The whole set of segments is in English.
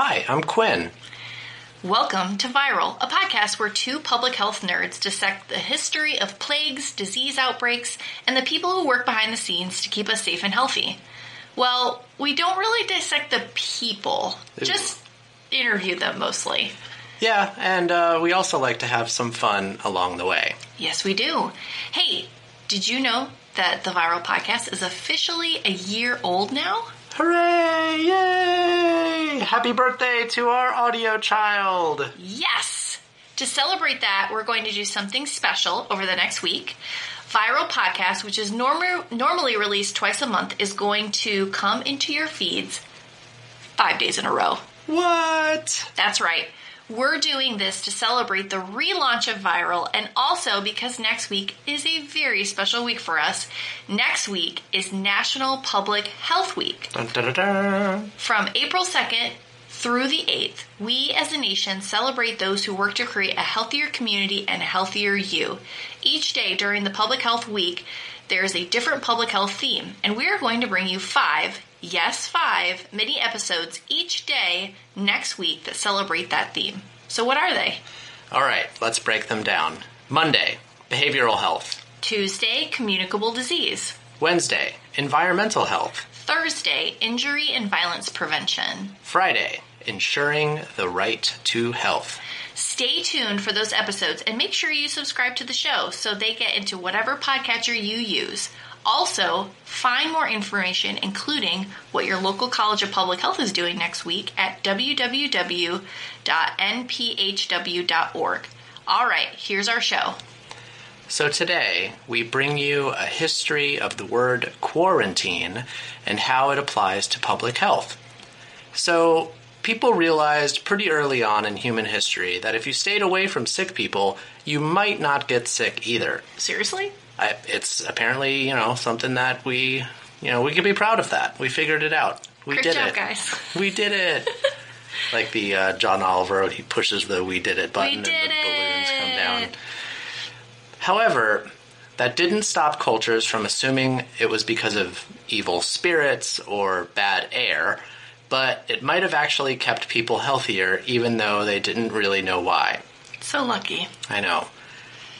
Hi, I'm Quinn. Welcome to Viral, a podcast where two public health nerds dissect the history of plagues, disease outbreaks, and the people who work behind the scenes to keep us safe and healthy. Well, we don't really dissect the people, just interview them mostly. Yeah, and uh, we also like to have some fun along the way. Yes, we do. Hey, did you know that the Viral Podcast is officially a year old now? Hooray! Yay! Happy birthday to our audio child! Yes! To celebrate that, we're going to do something special over the next week. Viral Podcast, which is norm- normally released twice a month, is going to come into your feeds five days in a row. What? That's right. We're doing this to celebrate the relaunch of Viral and also because next week is a very special week for us. Next week is National Public Health Week. Dun, dun, dun. From April 2nd through the 8th, we as a nation celebrate those who work to create a healthier community and a healthier you. Each day during the Public Health Week, there is a different public health theme, and we are going to bring you five, yes, five, mini episodes each day next week that celebrate that theme. So, what are they? All right, let's break them down. Monday, behavioral health. Tuesday, communicable disease. Wednesday, environmental health. Thursday, injury and violence prevention. Friday, ensuring the right to health. Stay tuned for those episodes and make sure you subscribe to the show so they get into whatever podcatcher you use. Also, find more information, including what your local College of Public Health is doing next week at www.nphw.org. All right, here's our show. So today, we bring you a history of the word quarantine and how it applies to public health. So, people realized pretty early on in human history that if you stayed away from sick people, you might not get sick either. Seriously? I, it's apparently, you know, something that we, you know, we can be proud of that. We figured it out. We Great did job, it. guys. We did it. like the uh, John Oliver, he pushes the "We did it" button, and did the balloons come down. However, that didn't stop cultures from assuming it was because of evil spirits or bad air, but it might have actually kept people healthier, even though they didn't really know why. So lucky. I know.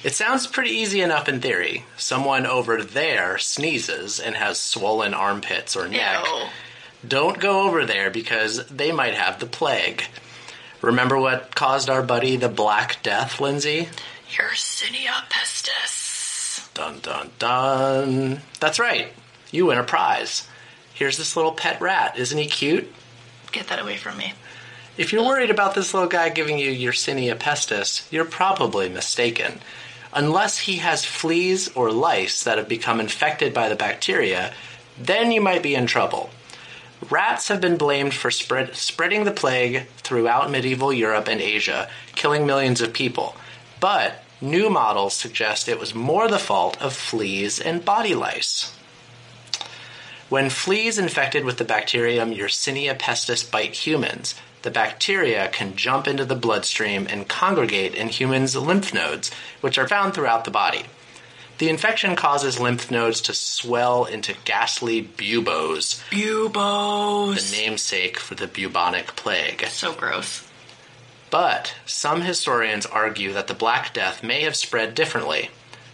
It sounds pretty easy enough in theory. Someone over there sneezes and has swollen armpits or neck. Ew. Don't go over there because they might have the plague. Remember what caused our buddy the Black Death, Linsey? Yersinia pestis. Dun dun dun. That's right. You win a prize. Here's this little pet rat. Isn't he cute? Get that away from me. If you're worried about this little guy giving you Yersinia pestis, you're probably mistaken. Unless he has fleas or lice that have become infected by the bacteria, then you might be in trouble. Rats have been blamed for spread, spreading the plague throughout medieval Europe and Asia, killing millions of people. But new models suggest it was more the fault of fleas and body lice. When fleas infected with the bacterium Yersinia pestis bite humans, the bacteria can jump into the bloodstream and congregate in humans' lymph nodes, which are found throughout the body. The infection causes lymph nodes to swell into ghastly buboes, Bubos. the namesake for the bubonic plague. So gross. But some historians argue that the Black Death may have spread differently.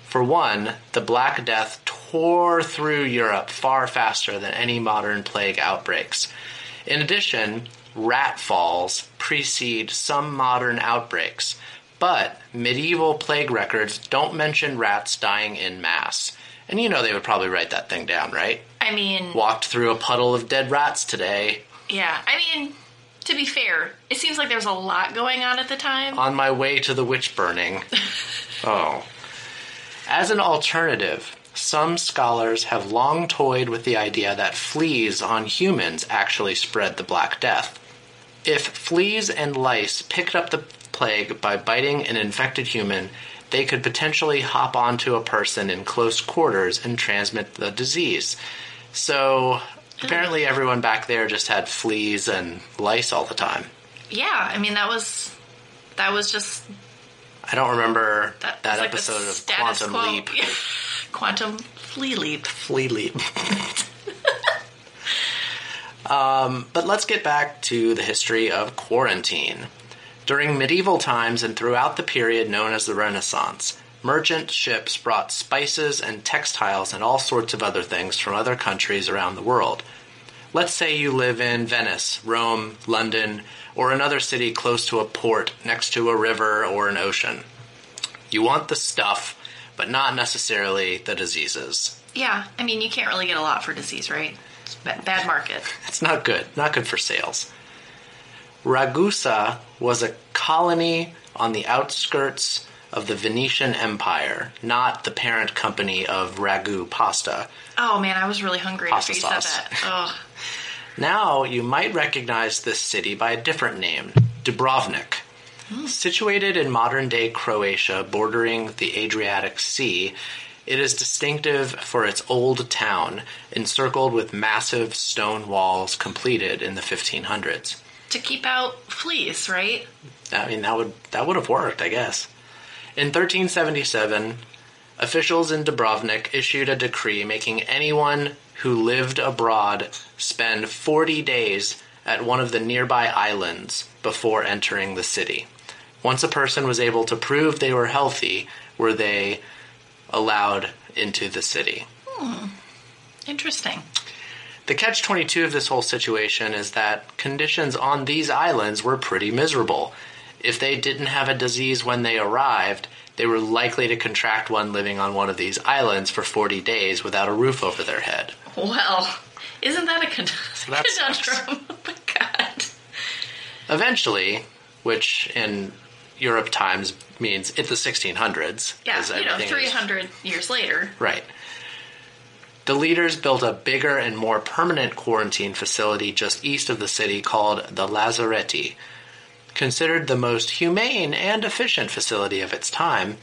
For one, the Black Death tore through Europe far faster than any modern plague outbreaks. In addition, rat falls precede some modern outbreaks, but medieval plague records don't mention rats dying in mass. And you know they would probably write that thing down, right? I mean, Walked through a puddle of dead rats today. yeah. I mean, to be fair, it seems like there's a lot going on at the time. on my way to the witch burning. oh. As an alternative, some scholars have long toyed with the idea that fleas on humans actually spread the Black Death. If fleas and lice picked up the plague by biting an infected human, they could potentially hop onto a person in close quarters and transmit the disease. So, apparently, everyone back there just had fleas and lice all the time. Yeah, I mean that was that was just I don't remember that, that, was like episode of Quantum quo. Leap. Quantum flea leap. Flea Leap. Um, but let's get back to the history of quarantine. During medieval times and throughout the period known as the Renaissance, merchant ships brought spices and textiles and all sorts of other things from other countries around the world. Let's say you live in Venice, Rome, London, or another city close to a port next to a river or an ocean. You want the stuff, but not necessarily the diseases. Yeah, I mean, you can't really get a lot for disease, right? It's bad market. It's not good, not good for sales. Ragusa was a colony on the outskirts of the Venetian Empire, not the parent company of Ragu pasta. Oh man, I was really hungry Pasta after you said sauce. that. Oh, Now you might recognize this city by a different name, Dubrovnik. Situated in modern day Croatia, bordering the Adriatic Sea, it is distinctive for its old town, encircled with massive stone walls completed in the 1500s. to keep out fleas, right? I mean, that would that would have worked, I guess. In 1377, officials in Dubrovnik issued a decree making anyone who lived abroad spend 40 days at one of the nearby islands before entering the city. Once a person was able to prove they were healthy, were they allowed into the city. Hmm. Interesting. The catch 22 of this whole situation is that conditions on these islands were pretty miserable. If they didn't have a disease when they arrived, they were likely to contract one living on one of these islands for 40 days without a roof over their head. Well, isn't that a con- conundrum? Oh my god. Eventually, which in Europe times means it's the 1600s. Yeah, you know, everything is- 300 years later. Right. The leaders built a bigger and more permanent quarantine facility just east of the city called the Lazaretti. Considered the most humane and efficient facility of its time,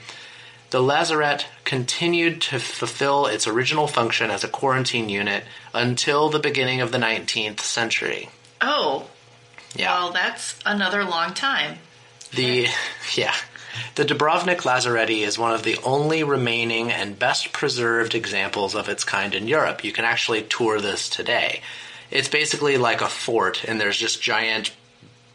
the lazarette continued to fulfill its original function as a quarantine unit until the beginning of the 19th century. Oh, Yeah. well, that's another long time. The yeah, the Dubrovnik Lazaretti is one of the only remaining and best preserved examples of its kind in Europe. You can actually tour this today. It's basically like a fort, and there's just giant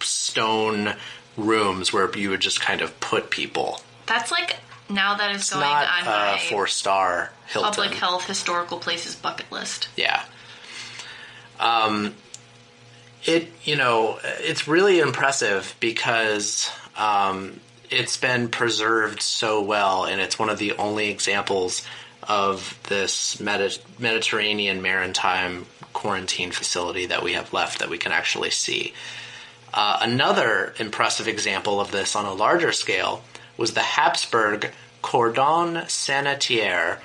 stone rooms where you would just kind of put people. That's like now that is It's going not on a my four star Hilton. public health historical places bucket list. Yeah. Um, it you know it's really impressive because um, it's been preserved so well, and it's one of the only examples of this Medi- Mediterranean maritime quarantine facility that we have left that we can actually see. Uh, another impressive example of this on a larger scale was the Habsburg Cordon Sanitaire,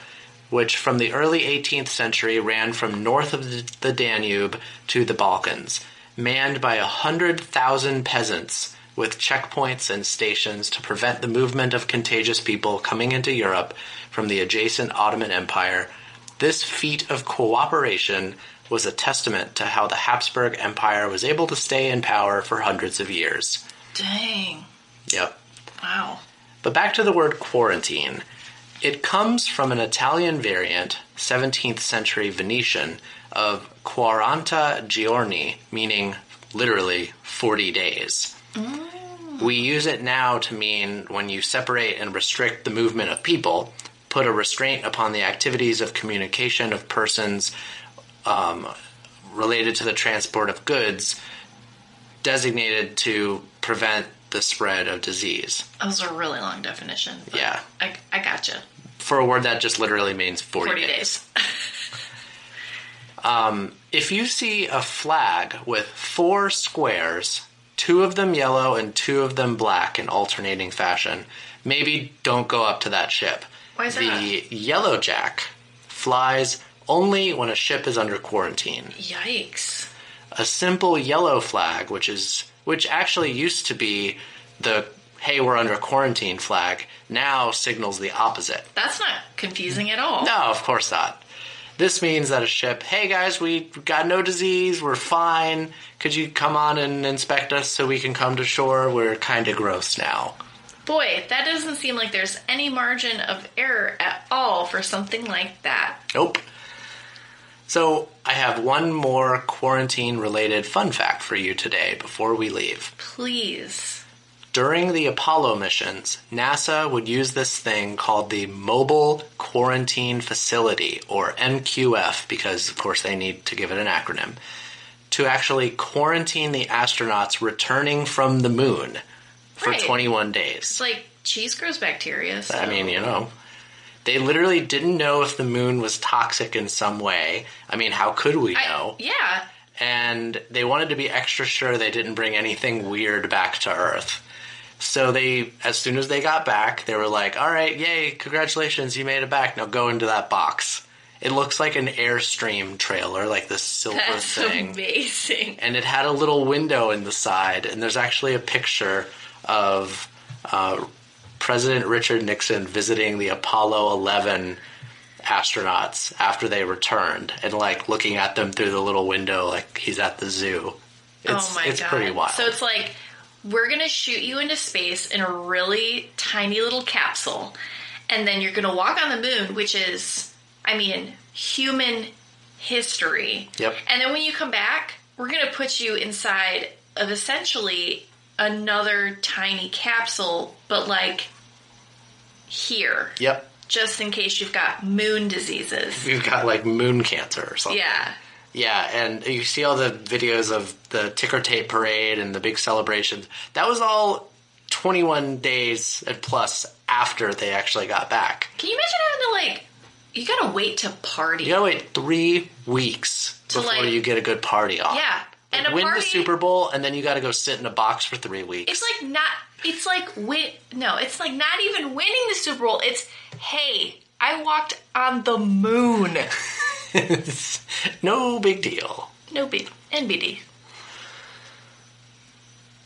which from the early 18th century ran from north of the- Danube to the Balkans, manned by a hundred thousand peasants with checkpoints and stations to prevent the movement of contagious people coming into Europe from the adjacent Ottoman Empire. This feat of cooperation was a testament to how the Habsburg Empire was able to stay in power for hundreds of years. Dang. Yep. Wow. But back to the word quarantine. It comes from an Italian variant, 17th century Venetian, of quaranta giorni, meaning literally 40 days. We use it now to mean when you separate and restrict the movement of people, put a restraint upon the activities of communication of persons um, related to the transport of goods, designated to prevent the spread of disease. That was a really long definition. Yeah. I, I gotcha. For a word that just literally means 40, 40 days. days. Um, if you see a flag with four squares, two of them yellow and two of them black in alternating fashion, maybe don't go up to that ship. Why is the that? yellow jack flies only when a ship is under quarantine. Yikes. A simple yellow flag, which is which actually used to be the hey we're under quarantine flag, now signals the opposite. That's not confusing at all. No, of course not. This means that a ship, hey guys, we got no disease, we're fine. Could you come on and inspect us so we can come to shore? We're kind of gross now. Boy, that doesn't seem like there's any margin of error at all for something like that. Nope. So, I have one more quarantine related fun fact for you today before we leave. Please. During the Apollo missions, NASA would use this thing called the Mobile Quarantine Facility, or MQF, because of course they need to give it an acronym, to actually quarantine the astronauts returning from the moon for Right. 21 days. It's like cheese grows bacteria. So. I mean, you know, they literally didn't know if the moon was toxic in some way. I mean, how could we I- know? yeah. and they wanted to be extra sure they didn't bring anything weird back to Earth. So they, as soon as they got back, they were like, "All right, yay, congratulations, you made it back. Now go into that box." It looks like an Airstream trailer, like this silver That's thing, amazing. and it had a little window in the side, and there's actually a picture of uh, President Richard Nixon visiting the Apollo 11 astronauts after they returned, and like looking at them through the little window, like he's at the zoo. It's, oh my it's god. pretty wild. So it's like we're gonna shoot you into space in a really tiny little capsule, and then you're gonna walk on the moon, which is, I mean, human history. Yep. And then when you come back, we're gonna put you inside of essentially another tiny capsule, but like here, yep, just in case you've got moon diseases. You've got like moon cancer or something. Yeah. Yeah, and you see all the videos of the ticker tape parade and the big celebrations. That was all 21 days and plus after they actually got back. Can you imagine having to like? You gotta wait to party. You gotta wait three weeks To, before like- you get a good party off. Yeah, and Like, a win party. the Super Bowl, and then you gotta go sit in a box for three weeks. It's like not. It's like win. No, it's like not even winning the Super Bowl. It's hey, I walked on the moon. no big deal. No big NBD.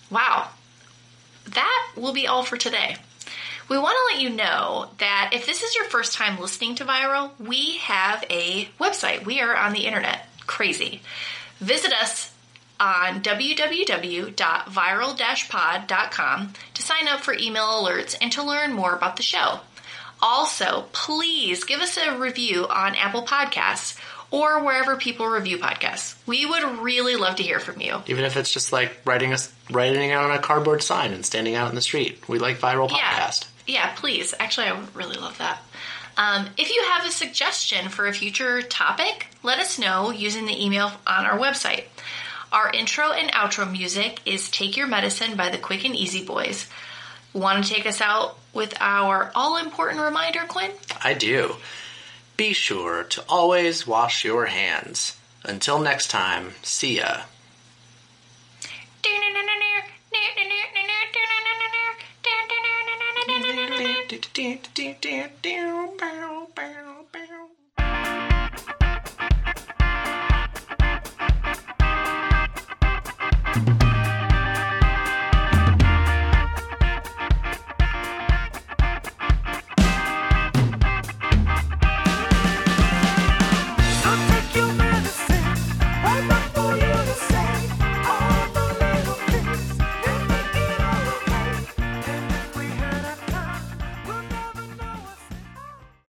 Wow, that will be all for today. We want to let you know that if this is your first time listening to Viral, we have a website. We are on the internet. Crazy. Visit us on www.viral-pod.com to sign up for email alerts and to learn more about the show. Also, please give us a review on Apple Podcasts or wherever people review podcasts. We would really love to hear from you. Even if it's just like writing us writing out on a cardboard sign and standing out in the street. We like viral podcast. Yeah, please. Actually, I would really love that. Um, if you have a suggestion for a future topic, let us know using the email on our website. Our intro and outro music is Take Your Medicine by the Quick and Easy Boys. Want to take us out with our all important reminder, Quinn? I do. Be sure to always wash your hands. Until next time, see ya.